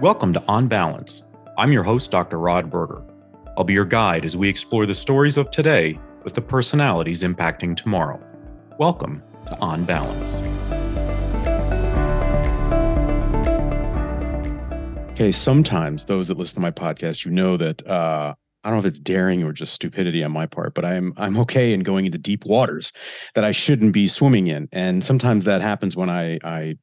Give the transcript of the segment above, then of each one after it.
Welcome to On Balance. I'm your host, Dr. Rod Berger. I'll be your guide as we explore the stories of today with the personalities impacting tomorrow. Welcome to On Balance. Okay, sometimes those that listen to my podcast, you know that uh, I don't know if it's daring or just stupidity on my part, but I'm I'm okay in going into deep waters that I shouldn't be swimming in, and sometimes that happens when I I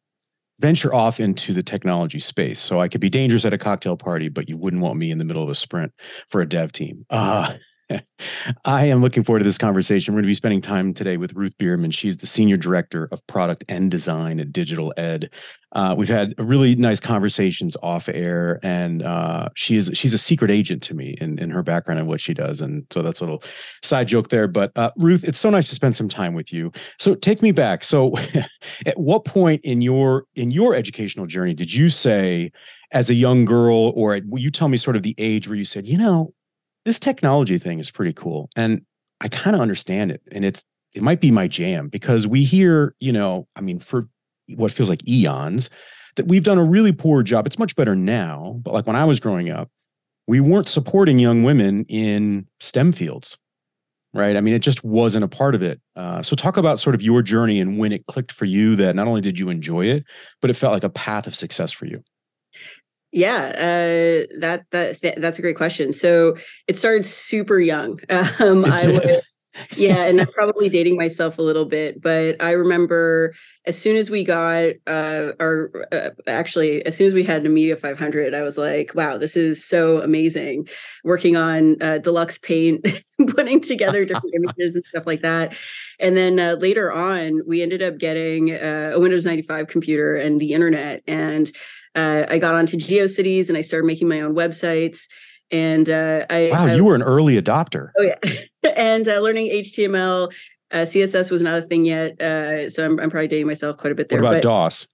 venture off into the technology space. So I could be dangerous at a cocktail party, but you wouldn't want me in the middle of a sprint for a dev team. Uh, I am looking forward to this conversation. We're going to be spending time today with Ruth Birman. She's the Senior Director of Product and Design at DigitalEd. Uh, we've had really nice conversations off air, and uh, she is she's a secret agent to me in, in her background and what she does. And so that's a little side joke there. But uh, Ruth, it's so nice to spend some time with you. So take me back. So, at what point in your in your educational journey did you say, as a young girl, or will you tell me sort of the age where you said, you know, this technology thing is pretty cool. And I kind of understand it. And it's, it might be my jam because we hear, you know, I mean, for what feels like eons, that we've done a really poor job. It's much better now. But like when I was growing up, we weren't supporting young women in STEM fields, right? I mean, it just wasn't a part of it. Uh, so, talk about sort of your journey and when it clicked for you that not only did you enjoy it, but it felt like a path of success for you. Yeah, uh, that that th- that's a great question. So it started super young. Um, I was, yeah, and I'm probably dating myself a little bit, but I remember as soon as we got uh, our uh, actually as soon as we had Amiga 500, I was like, wow, this is so amazing. Working on uh, deluxe paint, putting together different images and stuff like that, and then uh, later on, we ended up getting uh, a Windows 95 computer and the internet and uh, I got onto GeoCities and I started making my own websites. And uh, I wow, I, you were an early adopter. Oh yeah, and uh, learning HTML, uh, CSS was not a thing yet, uh, so I'm, I'm probably dating myself quite a bit there. What about but, DOS?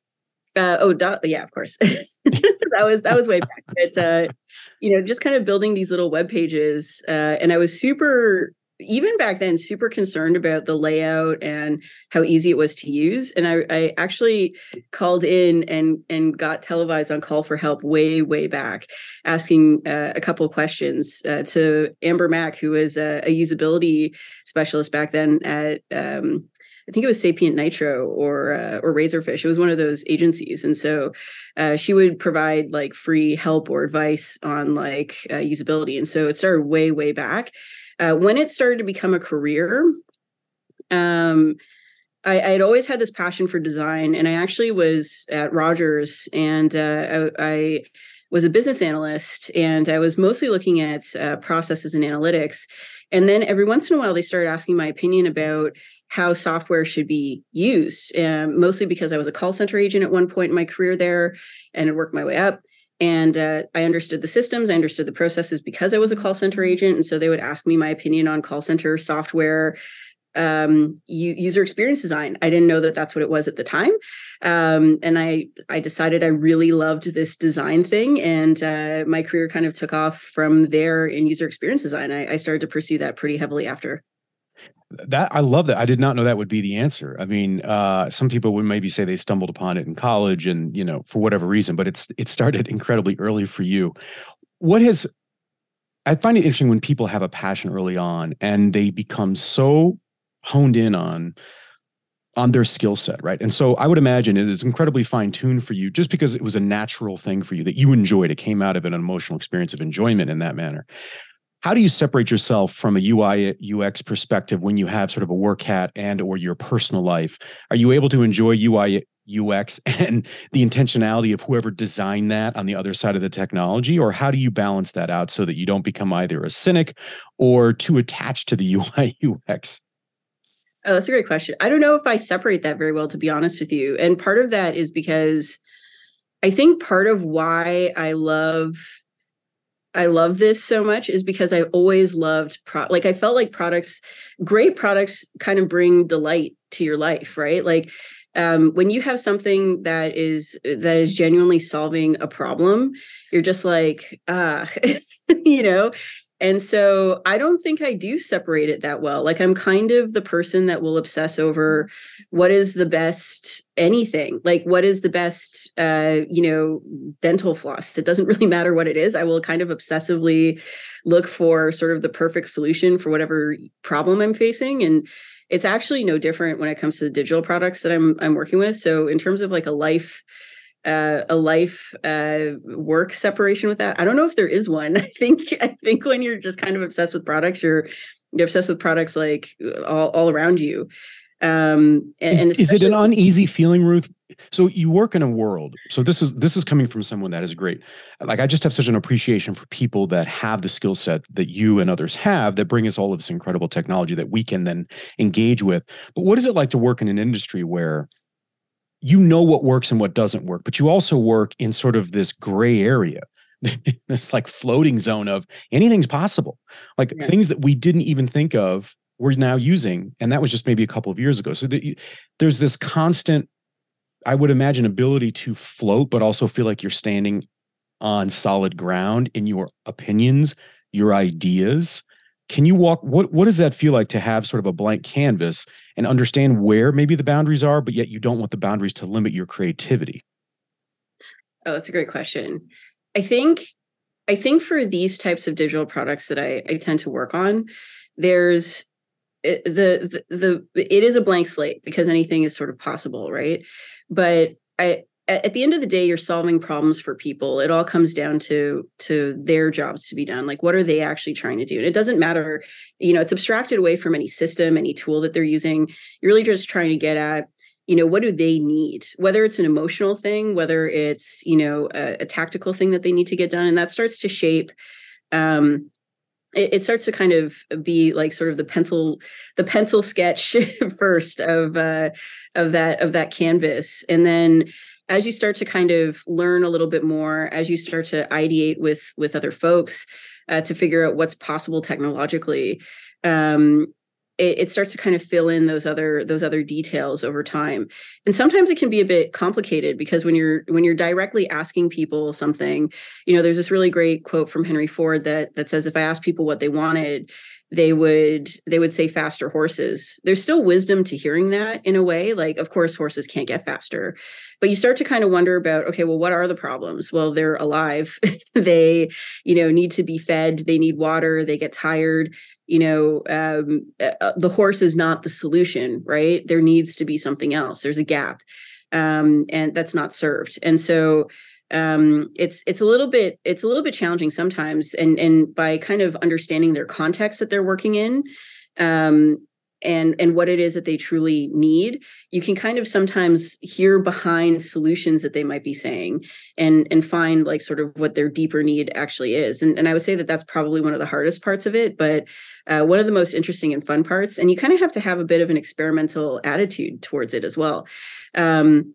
Uh, oh, Do- yeah, of course. that was that was way back. But you know, just kind of building these little web pages, and I was super even back then super concerned about the layout and how easy it was to use and i, I actually called in and and got televised on call for help way way back asking uh, a couple questions uh, to Amber Mac who was a, a, usability specialist back then at um, I think it was Sapient Nitro or uh, or Razorfish. It was one of those agencies, and so uh, she would provide like free help or advice on like uh, usability. And so it started way way back, uh, when it started to become a career, um, I, had always had this passion for design, and I actually was at Rogers, and uh, I, I, was a business analyst, and I was mostly looking at uh, processes and analytics. And then every once in a while, they started asking my opinion about how software should be used, um, mostly because I was a call center agent at one point in my career there, and I worked my way up and uh, i understood the systems i understood the processes because i was a call center agent. And so they would ask me my opinion on call center software um, user experience design. I didn't know that that's what it was at the time. Um, and i i decided i really loved this design thing. And uh, my career kind of took off from there in user experience design. I, I started to pursue that pretty heavily after that I love that. I did not know that would be the answer. I mean, uh, some people would maybe say they stumbled upon it in college, and you know, for whatever reason, but it's it started incredibly early for you. What has I find it interesting when people have a passion early on and they become so honed in on on their skill set, right? And so I would imagine it is incredibly fine tuned for you just because it was a natural thing for you that you enjoyed. It came out of an emotional experience of enjoyment in that manner how do you separate yourself from a ui ux perspective when you have sort of a work hat and or your personal life? Are you able to enjoy ui ux and the intentionality of whoever designed that on the other side of the technology? Or how do you balance that out so that you don't become either a cynic or too attached to the ui ux oh that's a great question. I don't know if i separate that very well to be honest with you. And part of that is because i think part of why i love I love this so much is because I always loved pro like I felt like products great products kind of bring delight to your life, right? Like um, when you have something that is that is genuinely solving a problem, you're just like, ah, you know, And so I don't think I do separate it that well. Like I'm kind of the person that will obsess over what is the best anything. Like what is the best uh, you know, dental floss. It doesn't really matter what it is. I will kind of obsessively look for sort of the perfect solution for whatever problem I'm facing and it's actually no different when it comes to the digital products that I'm I'm working with. So in terms of like a life uh, a life uh, work separation with that. I don't know if there is one. I think I think when you're just kind of obsessed with products, you're you're obsessed with products like all, all around you. Um, and, is, is it an uneasy feeling, Ruth? So you work in a world. So this is this is coming from someone that is great. Like I just have such an appreciation for people that have the skill set that you and others have that bring us all of this incredible technology that we can then engage with. But what is it like to work in an industry where you know what works and what doesn't work, but you also work in sort of this gray area, this like floating zone of anything's possible. Like yeah. things that we didn't even think of, we're now using. And that was just maybe a couple of years ago. So the, there's this constant, I would imagine, ability to float, but also feel like you're standing on solid ground in your opinions, your ideas, can you walk what what does that feel like to have sort of a blank canvas and understand where maybe the boundaries are, but yet you don't want the boundaries to limit your creativity? Oh, that's a great question. I think I think for these types of digital products that I, I tend to work on, there's eh, the, the the it is a blank slate because anything is sort of possible, right? But I at the end of the day you're solving problems for people. It all comes down to to their jobs to be done. Like what are they actually trying to do? And it doesn't matter you know it's abstracted away from any system any tool that they're using. You're really just trying to get at you know what do they need? Whether it's an emotional thing whether it's you know a, a tactical thing that they need to get done. And that starts to shape um it, it, starts to kind of be like sort of the pencil the pencil sketch first of uh of that of that canvas. And then as you start to kind of learn a little bit more as you start to ideate with with other folks uh, to figure out what's possible technologically um, it, it, starts to kind of fill in those other those other details over time. And sometimes it can be a bit complicated because when you're when you're directly asking people something you know there's this really great quote from henry ford that that says if i asked people what they wanted they would they would say faster horses. There's still wisdom to hearing that in a way like of course horses can't get faster. But you start to kind of wonder about okay well what are the problems? Well they're alive. They you know need to be fed. They need water. They get tired. You know um, uh, uh, the horse is not the solution right? There needs to be something else. There's a gap. Um, and that's not served. And so um, it's it's a little bit it's a little bit challenging sometimes and and by kind of understanding their context that they're working in um, and and what it is that they truly need you can kind of sometimes hear behind solutions that they might be saying and and find like sort of what their deeper need actually is. And, and i would say that that's probably one of the hardest parts of it but uh, one of the most interesting and fun parts and you kind of have to have a bit of an experimental attitude towards it as well. Um,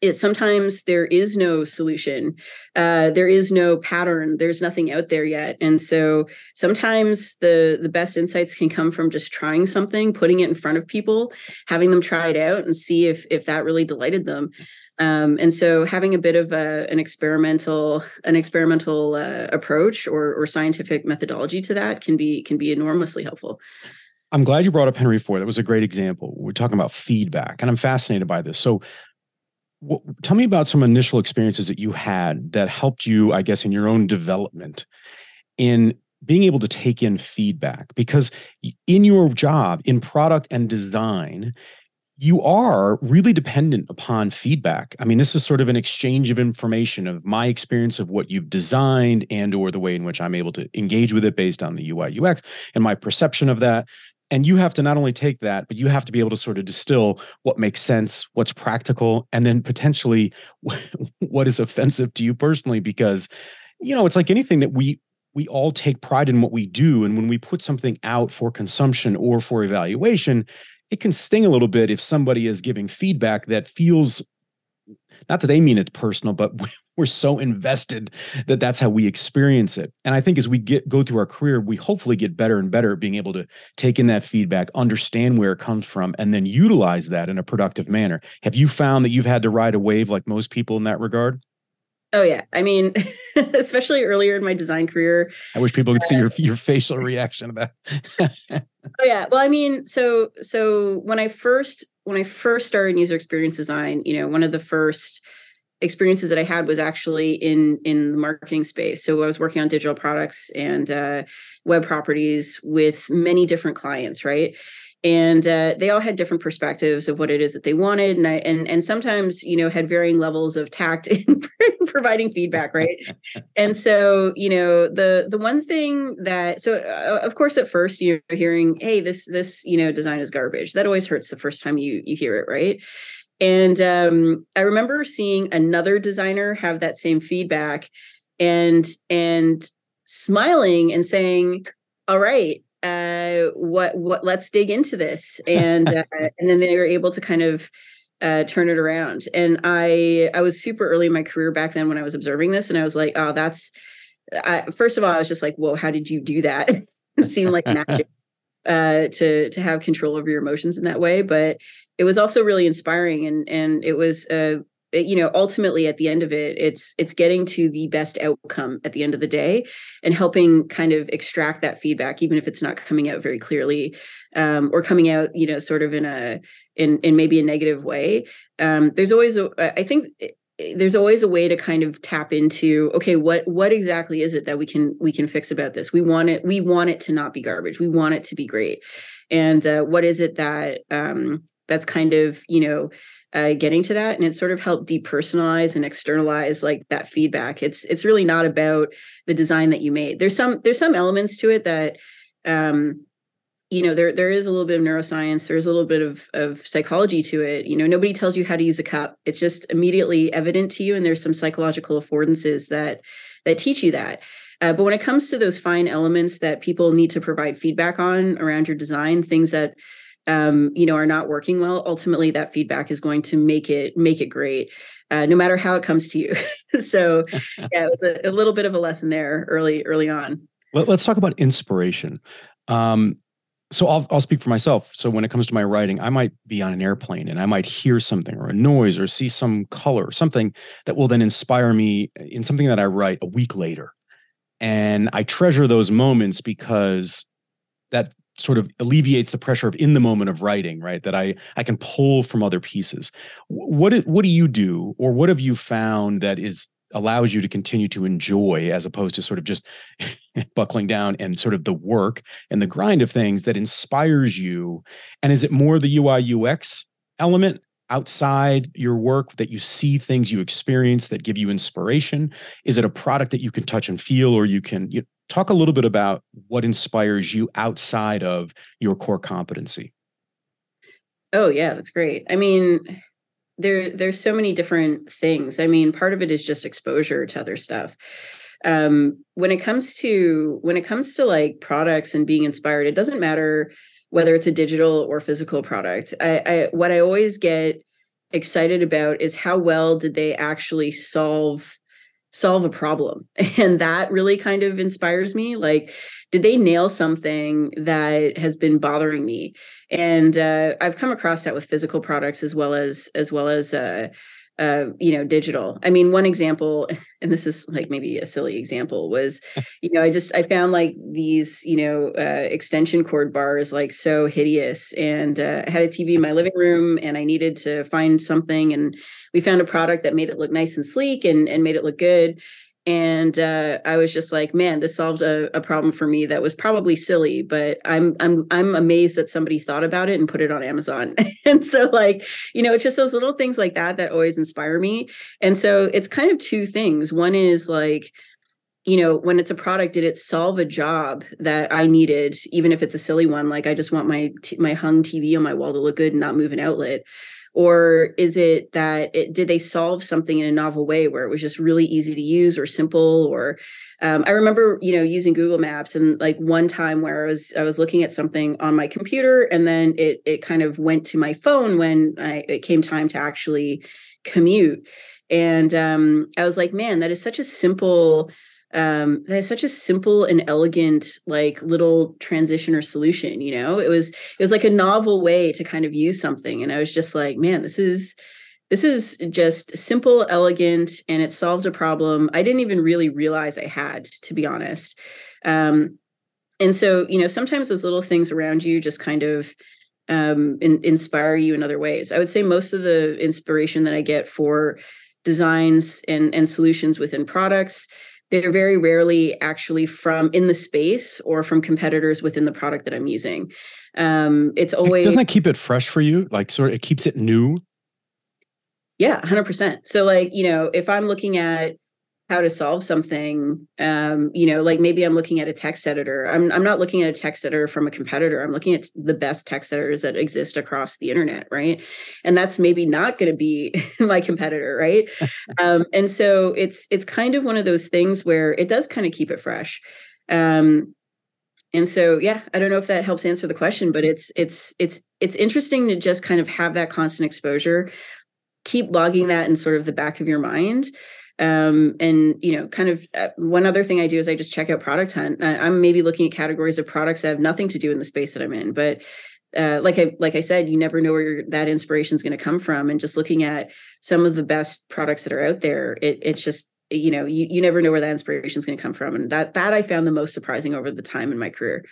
is sometimes there is no solution uh, there is no pattern there's nothing out there yet and so sometimes the the best insights can come from just trying something putting it in front of people having them try it out and see if if that really delighted them um, and so having a bit of a, an experimental an experimental uh, approach or, or scientific methodology to that can be can be enormously helpful I'm glad you brought up Henry Ford. That was a great example. We're talking about feedback, and I'm fascinated by this. So, tell me about some initial experiences that you had that helped you, I guess, in your own development in being able to take in feedback. Because in your job, in product and design, you are really dependent upon feedback i mean this is sort of an exchange of information of my experience of what you've designed and or the way in which i'm able to engage with it based on the ui ux and my perception of that and you have to not only take that but you have to be able to sort of distill what makes sense what's practical and then potentially what is offensive to you personally because you know it's like anything that we we all take pride in what we do. And when we put something out for consumption or for evaluation it can sting a little bit if somebody is giving feedback that feels not that they mean it personal but we're so invested that that's how we experience it. And i think as we get go through our career we hopefully get better and better at being able to take in that feedback understand where it comes from and then utilize that in a productive manner. Have you found that you've had to ride a wave like most people in that regard Oh yeah, I mean, especially earlier in my design career. I wish people could see your your facial reaction to that. oh yeah, well, I mean, so so when I first when I first started user experience design, you know, one of the first experiences that I had was actually in in the marketing space. So I was working on digital products and uh, web properties with many different clients, right? And uh, they all had different perspectives of what it is that they wanted. And I, and and sometimes you know had varying levels of tact in providing feedback right? And so you know the the one thing that so uh, of course at first you're hearing hey this this you know design is garbage that always hurts the first time you you hear it right? And um, i remember seeing another designer have that same feedback and and smiling and saying all right uh, what what let's dig into this. And uh, and then they were able to kind of uh, turn it around. And i i was super early in my career back then when i was observing this and i was like oh that's I, first of all i was just like whoa how did you do that? It seemed like magic uh, to to have control over your emotions in that way but it was also really inspiring and and it was uh, you know ultimately at the end of it it's it's getting to the best outcome at the end of the day and helping kind of extract that feedback even if it's not coming out very clearly um, or coming out you know sort of in a in in maybe a negative way. Um, there's always a, i think there's always a way to kind of tap into okay what what exactly is it that we can we can fix about this? We want it we want it to not be garbage. We want it to be great. And uh, what is it that um, that's kind of you know uh, getting to that and it sort of helped depersonalize and externalize like that feedback. It's it's really not about the design that you made. There's some there's some elements to it that um you know there there is a little bit of neuroscience there's a little bit of of psychology to it. You know nobody tells you how to use a cup. It's just immediately evident to you and there's some psychological affordances that that teach you that. Uh, but when it comes to those fine elements that people need to provide feedback on around your design things that um, you know are not working well ultimately that feedback is going to make it make it great uh, no matter how it comes to you. So yeah it was a, a, little bit of a lesson there early early on. Let, us talk about inspiration. Um, so I'll, I'll speak for myself. So when it comes to my writing i might be on an airplane and i might hear something or a noise or see some color something that will then inspire me in something that i write a week later. And i treasure those moments because that sort of alleviates the pressure of in the moment of writing right that i i can pull from other pieces. What what do you do or what have you found that is allows you to continue to enjoy as opposed to sort of just buckling down and sort of the work and the grind of things that inspires you? And is it more the ui ux element outside your work that you see things you experience that give you inspiration? Is it a product that you can touch and feel or you can you, talk a little bit about what inspires you outside of your core competency. Oh yeah that's great. I mean there there's so many different things. I mean part of it is just exposure to other stuff. Um, when it comes to when it comes to like products and being inspired it doesn't matter whether it's a digital or physical product. I, I what i always get excited about is how well did they actually solve solve a problem. And that really kind of inspires me like did they nail something that has been bothering me? And uh, i've come across that with physical products as well as as well as uh, uh, you know, digital. I mean, one example, and this is like maybe a silly example, was, you know, I just I found like these, you know, uh, extension cord bars like so hideous, and uh, I had a TV in my living room, and I needed to find something, and we found a product that made it look nice and sleek and and made it look good, and uh, I was just like, man, this solved a, a, problem for me that was probably silly, but I'm I'm I'm amazed that somebody thought about it and put it on Amazon. and so, like, you know, it's just those little things like that that always inspire me. And so, it's kind of two things. One is like, you know, when it's a product, did it solve a job that I needed, even if it's a silly one? Like, I just want my t- my hung TV on my wall to look good and not move an outlet or is it that it, did they solve something in a novel way where it was just really easy to use or simple or um, i remember you know using google maps and like one time where i was i was looking at something on my computer and then it it kind of went to my phone when I, it came time to actually commute. And um, i was like man that is such a simple um that is such a simple and elegant like little transition or solution you know it was it was like a novel way to kind of use something and i was just like man this is this is just simple, elegant, and it solved a problem I didn't even really realize I had, to be honest. Um, and so, you know, sometimes those little things around you just kind of um, in, inspire you in other ways. I would say most of the inspiration that I get for designs and, and solutions within products they're very rarely actually from in the space or from competitors within the product that I'm using. Um, it's always doesn't that keep it fresh for you? Like sort of it keeps it new. Yeah, 100%. So like, you know, if I'm looking at how to solve something um, you know like maybe i'm looking at a text editor. I'm, I'm not looking at a text editor from a competitor. I'm looking at the best text editors that exist across the internet right? And that's maybe not going to be my competitor right? Um, and so it's it's kind of one of those things where it does kind of keep it fresh. Um, and so yeah i don't know if that helps answer the question but it's it's it's it's interesting to just kind of have that constant exposure keep logging that in sort of the back of your mind um, and you know kind of uh, one other thing i do is i just check out product hunt I, am maybe looking at categories of products that have nothing to do in the space that i'm in but uh, like I like I said, you never know where that inspiration is going to come from, and just looking at some of the best products that are out there, it, it's just you know you you never know where that inspiration is going to come from, and that that I found the most surprising over the time in my career.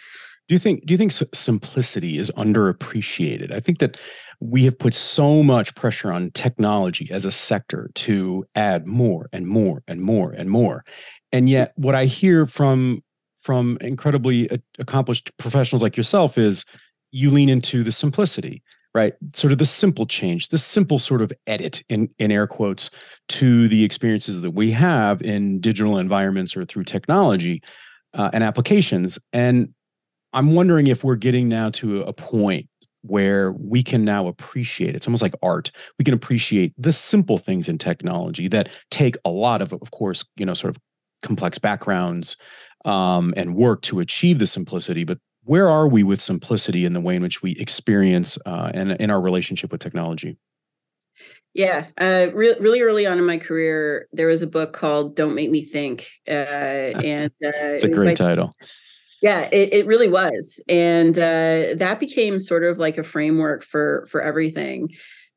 Do you think do you think simplicity is underappreciated? I think that we have put so much pressure on technology as a sector to add more and more and more and more. And yet what I hear from from incredibly accomplished professionals like yourself is you lean into the simplicity right sort of the simple change the simple sort of edit in, in air quotes to the experiences that we have in digital environments or through technology uh, and applications and i'm wondering if we're getting now to a point where we can now appreciate it's almost like art we can appreciate the simple things in technology that take a lot of of course you know sort of complex backgrounds um, and work to achieve the simplicity but where are we with simplicity in the way in which we experience uh, and in our relationship with technology yeah, uh, re- really early on in my career, there was a book called "Don't Make Me Think," uh, and uh, it's a great title. Yeah, it, it really was, and uh, that became sort of like a framework for for everything.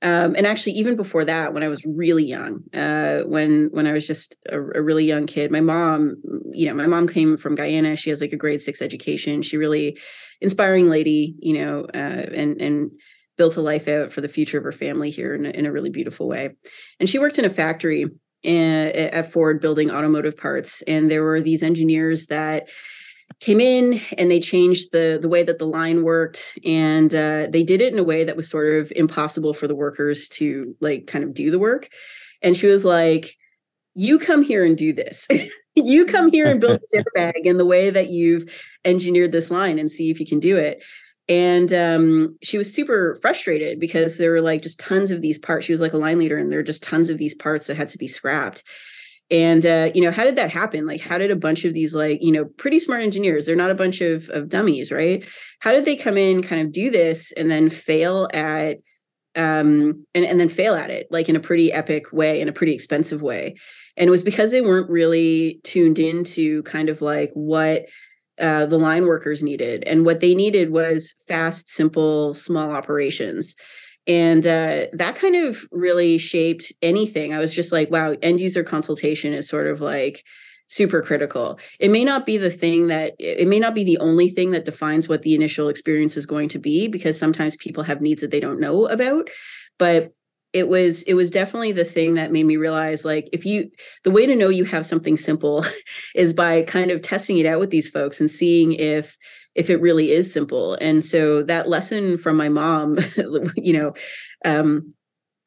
Um, and actually, even before that, when I was really young, uh, when when I was just a, a, really young kid, my mom, you know, my mom came from Guyana. She has like a grade six education. She really inspiring lady, you know, uh, and and built a life out for the future of her family here in a, in a really beautiful way. And she worked in a factory uh, at Ford building automotive parts, and there were these engineers that came in and they changed the the way that the line worked. And uh, they did it in a way that was sort of impossible for the workers to like kind of do the work. And she was like you come here and do this. You come here and build this airbag in the way that you've engineered this line and see if you can do it. And um, she was super frustrated because there were like just tons of these parts. She was like a line leader and there were just tons of these parts that had to be scrapped and uh, you know, how did that happen? Like, how did a bunch of these like you know pretty smart engineers? They're not a bunch of of dummies, right? How did they come in, kind of do this, and then fail at um and, and then fail at it like in a pretty epic way in a pretty expensive way and it was because they weren't really tuned into kind of like what uh, the line workers needed and what they needed was fast simple small operations and uh, that kind of really shaped anything. I was just like wow end user consultation is sort of like super critical. It may not be the thing that it may not be the only thing that defines what the initial experience is going to be because sometimes people have needs that they don't know about but it was it was definitely the thing that made me realize like if you the way to know you have something simple is by kind of testing it out with these folks and seeing if if it really is simple. And so that lesson from my mom, you know, um,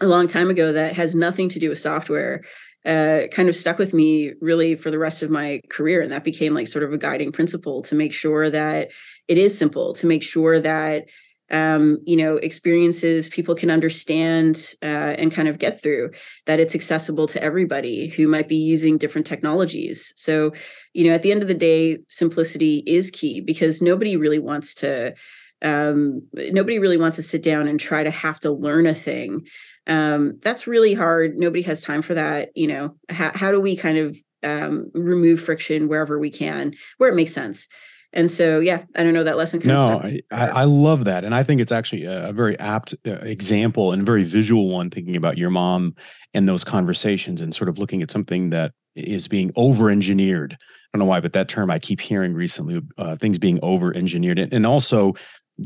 a long time ago that has nothing to do with software uh, kind of stuck with me really for the rest of my career. And that became like sort of a guiding principle to make sure that it is simple, to make sure that um, you know experiences people can understand uh, and kind of get through that it's accessible to everybody who might be using different technologies. So you know at the end of the day simplicity is key because nobody really wants to um, nobody really wants to sit down and try to have to learn a thing. Um, that's really hard. Nobody has time for that you know. How, how do we kind of um, remove friction wherever we can where it makes sense and so yeah i don't know that lesson no I, I, love that and i think it's actually a, a very apt uh, example and very visual one thinking about your mom and those conversations and sort of looking at something that is being over engineered i don't know why but that term i keep hearing recently uh, things being over engineered and, and also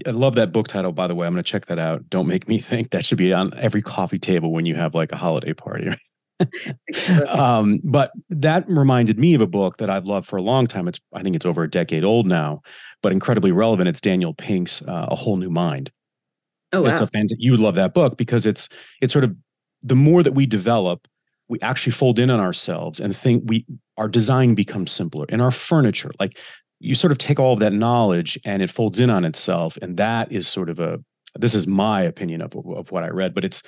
I love that book title, by the way. I'm going to check that out. Don't make me think that should be on every coffee table when you have like a holiday party. um, but that reminded me of a book that I've loved for a long time. It's I think it's over a decade old now, but incredibly relevant. It's Daniel Pink's uh, A Whole New Mind. Oh, wow. It's a fantastic. You would love that book because it's it's sort of the more that we develop, we actually fold in on ourselves and think we our design becomes simpler and our furniture like you sort of take all of that knowledge and it folds in on itself and that is sort of a this is my opinion of, of what i read but it's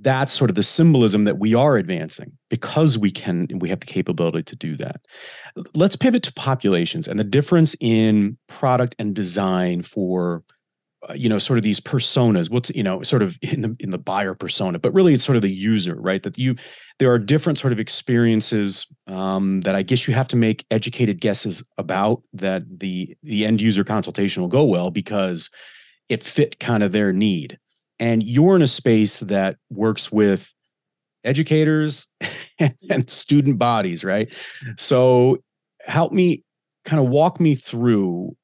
that's sort of the symbolism that we are advancing because we can we have the capability to do that. Let's pivot to populations and the difference in product and design for uh, you know sort of these personas. What's you know sort of in the in the buyer persona but really it's sort of the user right? That you there are different sort of experiences um, that i guess you have to make educated guesses about that the the end user consultation will go well because it fit kind of their need and you're in a space that works with educators and student bodies right so help me kind of walk me through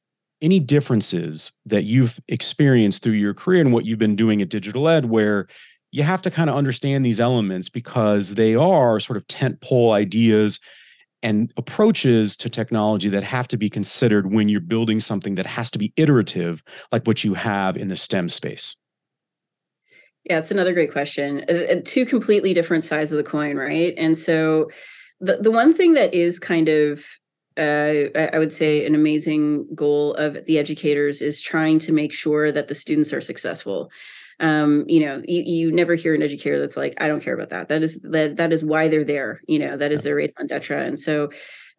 any differences that you've experienced through your career and what you've been doing at DigitalEd where you have to kind of understand these elements because they are sort of tent pole ideas and approaches to technology that have to be considered when you're building something that has to be iterative like what you have in the STEM space. Yeah, it's another great question. Uh, uh, two completely different sides of the coin, right? And so the the one thing that is kind of uh, I would say an amazing goal of the educators is trying to make sure that the students are successful. Um, you know, you, you never hear an educator that's like, I don't care about that. That is that that is why they're there. You know, that is their raison d'etre. And so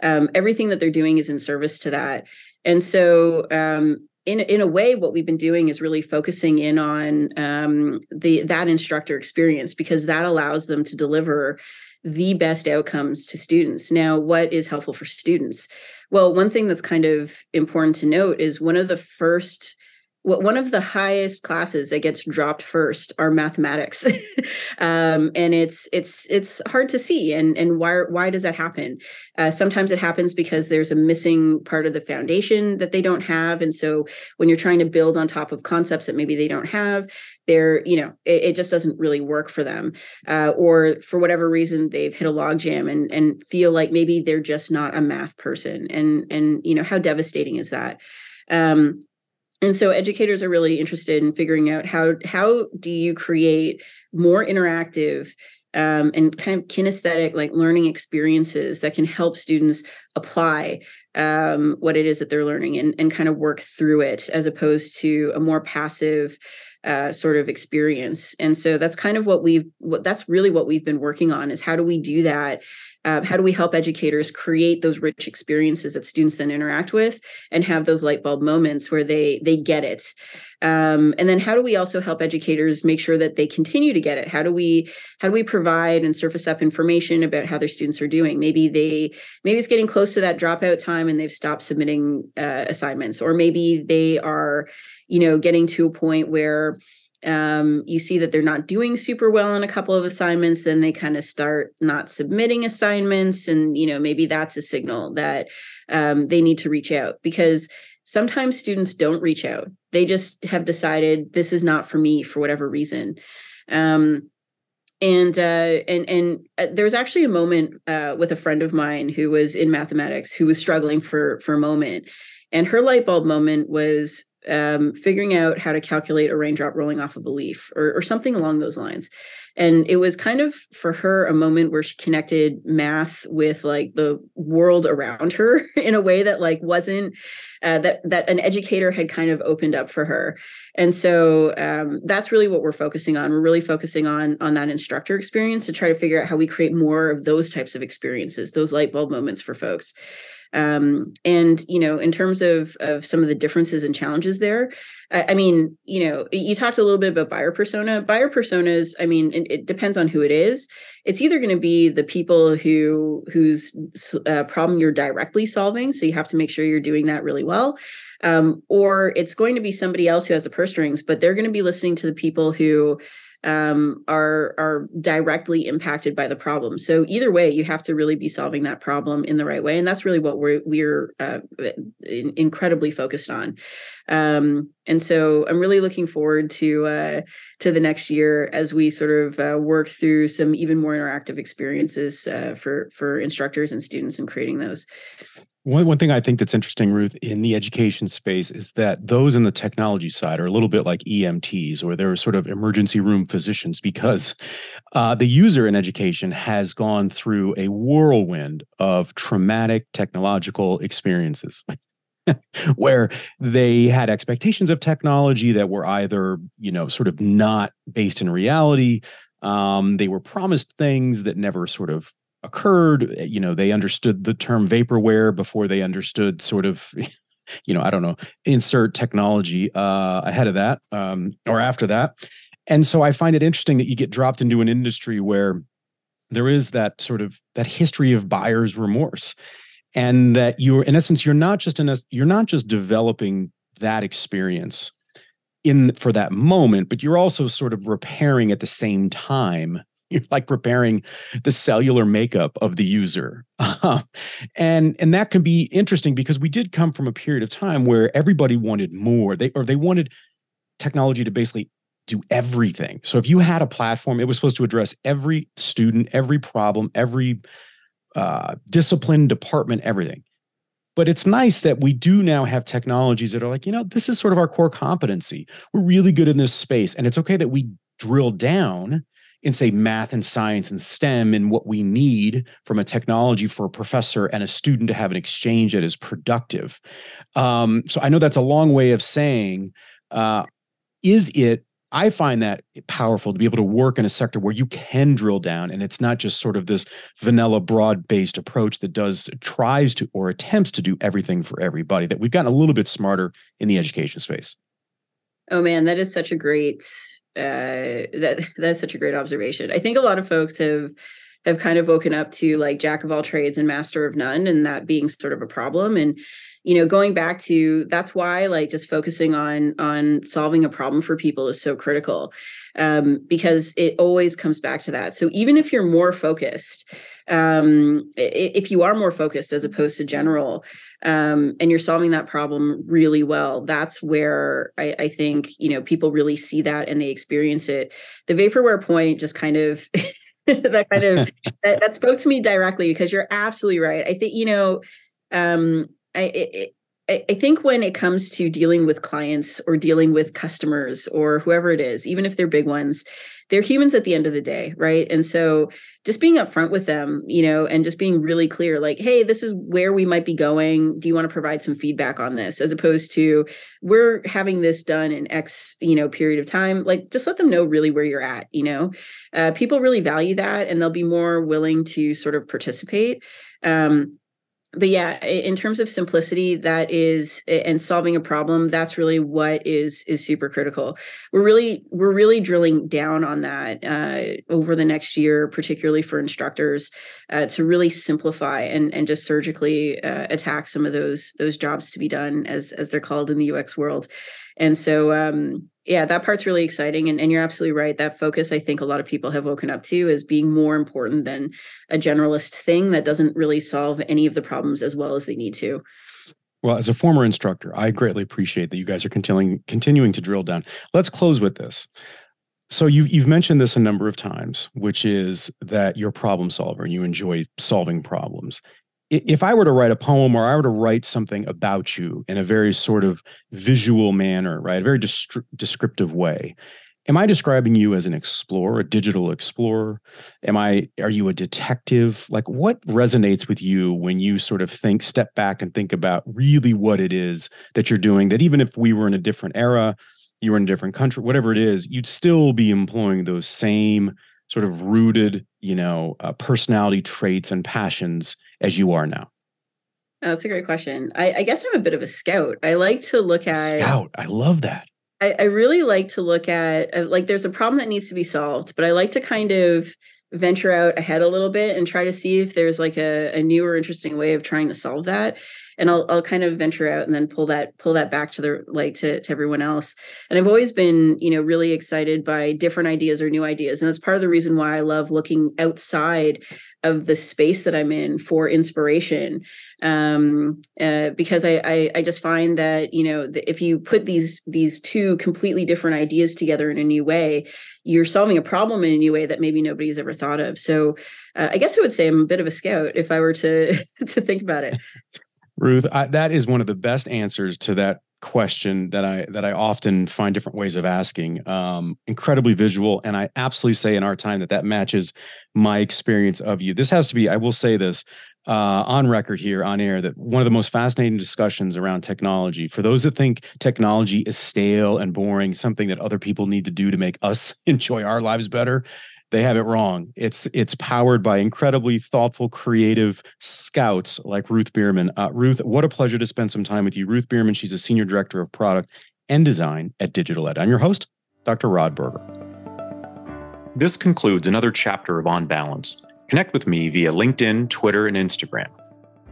um, everything that they're doing is in service to that. And so um, in in a way, what we've been doing is really focusing in on um, the that instructor experience because that allows them to deliver the best outcomes to students. Now, what is helpful for students? Well, one thing that's kind of important to note is one of the first one of the highest classes that gets dropped first are mathematics. Um, and it's it's it's hard to see and and why why does that happen? Uh, sometimes it happens because there's a missing part of the foundation that they don't have and so when you're trying to build on top of concepts that maybe they don't have they're you know it, it just doesn't really work for them. Uh, or for whatever reason they've hit a logjam and and feel like maybe they're just not a math person and and you know how devastating is that? Um, and so educators are really interested in figuring out how how do you create more interactive um, and kind of kinesthetic like learning experiences that can help students apply um, what it is that they're learning and, and kind of work through it as opposed to a more passive uh, sort of experience. And so that's kind of what we've what that's really what we've been working on is how do we do that uh, how do we help educators create those rich experiences that students then interact with and have those light bulb moments where they they get it? Um, and then how do we also help educators make sure that they continue to get it? How do we how do we provide and surface up information about how their students are doing? Maybe they maybe it's getting close to that dropout time and they've stopped submitting uh, assignments or maybe they are you know getting to a point where um, you see that they're not doing super well on a couple of assignments then they kind of start not submitting assignments and you know maybe that's a signal that um, they need to reach out because sometimes students don't reach out. They just have decided this is not for me for whatever reason. Um, and uh, and and uh, there was actually a moment uh, with a friend of mine who was in mathematics who was struggling for for a moment and her light bulb moment was um, figuring out how to calculate a raindrop rolling off of a leaf or, or something along those lines. And it was kind of for her a moment where she connected math with like the world around her in a way that like wasn't uh, that that an educator had kind of opened up for her. And so um, that's really what we're focusing on. We're really focusing on on that instructor experience to try to figure out how we create more of those types of experiences, those light bulb moments for folks. Um, and you know, in terms of of some of the differences and challenges there, I, I, mean, you know, you talked a little bit about buyer persona. Buyer personas, I mean, it, it depends on who it is. It's either going to be the people who whose uh, problem you're directly solving, so you have to make sure you're doing that really well. Um, or it's going to be somebody else who has the purse strings, but they're going to be listening to the people who um, are are directly impacted by the problem. So either way, you have to really be solving that problem in the right way, and that's really what we're we're uh, in, incredibly focused on. Um, and so I'm really looking forward to uh, to the next year as we sort of uh, work through some even more interactive experiences uh, for for instructors and students and creating those. One, one thing I think that's interesting, Ruth, in the education space is that those in the technology side are a little bit like EMTs or they're sort of emergency room physicians because uh, the user in education has gone through a whirlwind of traumatic technological experiences. where they had expectations of technology that were either, you know, sort of not based in reality. Um, they were promised things that never sort of occurred. Eh, you know, they understood the term vaporware before they understood sort of, you know, I don't know, insert technology uh, ahead of that um, or after that. And so I find it interesting that you get dropped into an industry where there is that sort of that history of buyer's remorse and that you're in essence you're not just in a you're not just developing that experience in for that moment but you're also sort of repairing at the same time you're like preparing the cellular makeup of the user. And and that can be interesting because we did come from a period of time where everybody wanted more. They or they wanted technology to basically do everything. So if you had a platform it was supposed to address every student every problem every uh, discipline department everything. But it's nice that we do now have technologies that are like you know this is sort of our core competency. We're really good in this space. And it's okay that we drill down in say math and science and STEM and what we need from a technology for a professor and a student to have an exchange that is productive. Um, so I know that's a long way of saying, uh, is it? I find that powerful to be able to work in a sector where you can drill down and it's not just sort of this vanilla broad based approach that does tries to or attempts to do everything for everybody that we've gotten a little bit smarter in the education space. Oh man, that is such a great uh, that that's such a great observation. I think a lot of folks have have kind of woken up to like jack of all trades and master of none, and that being sort of a problem. And you know, going back to that's why like just focusing on on solving a problem for people is so critical um, because it always comes back to that. So even if you're more focused, um, if you are more focused as opposed to general, um, and you're solving that problem really well, that's where I, I think you know people really see that and they experience it. The vaporware point just kind of. that kind of that, that spoke to me directly because you're absolutely right. I think you know um, I, I think when it comes to dealing with clients or dealing with customers or whoever it is, even if they're big ones, they're humans at the end of the day, right? And so just being upfront with them, you know, and just being really clear, like, hey, this is where we might be going. Do you want to provide some feedback on this? As opposed to we're having this done in X, you know, period of time. Like, just let them know really where you're at, you know. Uh, people really value that and they'll be more willing to sort of participate. Um, but yeah in terms of simplicity that is and solving a problem that's really what is is super critical. We're really we're really drilling down on that uh, over the next year particularly for instructors uh, to really simplify and and just surgically uh, attack some of those those jobs to be done as as they're called in the ux world and so um yeah that part's really exciting and, and you're absolutely right. That focus i think a lot of people have woken up to is being more important than a generalist thing that doesn't really solve any of the problems as well as they need to. Well as a former instructor i greatly appreciate that you guys are continuing continuing to drill down. Let's close with this. So you, you've mentioned this a number of times which is that you're a problem solver and you enjoy solving problems if I were to write a poem or I were to write something about you in a very sort of visual manner, right, a very descriptive way, am I describing you as an explorer, a digital explorer? Am I are you a detective? Like what resonates with you when you sort of think step back and think about really what it is that you're doing that even if we were in a different era, you were in a different country, whatever it is, you'd still be employing those same sort of rooted, you know, uh, personality traits and passions as you are now? Oh, that's a great question. I, I, guess I'm a bit of a scout. I like to look at scout. I love that. I, I really like to look at uh, like there's a problem that needs to be solved, but I like to kind of venture out ahead a little bit and try to see if there's like a, a new or interesting way of trying to solve that and I'll, I'll kind of venture out and then pull that pull that back to the like to, to everyone else and i've always been you know really excited by different ideas or new ideas and that's part of the reason why i love looking outside of the space that I'm in for inspiration, um, uh, because I, I, I just find that you know if you put these these two completely different ideas together in a new way, you're solving a problem in a new way that maybe nobody's ever thought of. So uh, I guess I would say I'm a bit of a scout if I were to to think about it. Ruth, I, that is one of the best answers to that question that I that I often find different ways of asking. Um, incredibly visual, and I absolutely say in our time that that matches my experience of you. This has to be. I will say this uh, on record here on air that one of the most fascinating discussions around technology for those that think technology is stale and boring, something that other people need to do to make us enjoy our lives better they have it wrong. It's it's powered by incredibly thoughtful, creative scouts like Ruth Birman. Uh, Ruth, what a pleasure to spend some time with you. Ruth Birman, she's a senior director of product and design at DigitalEd. I'm your host, Dr. Rod Berger. This concludes another chapter of On Balance. Connect with me via LinkedIn, Twitter, and Instagram.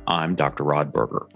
I'm Dr. Rod Berger.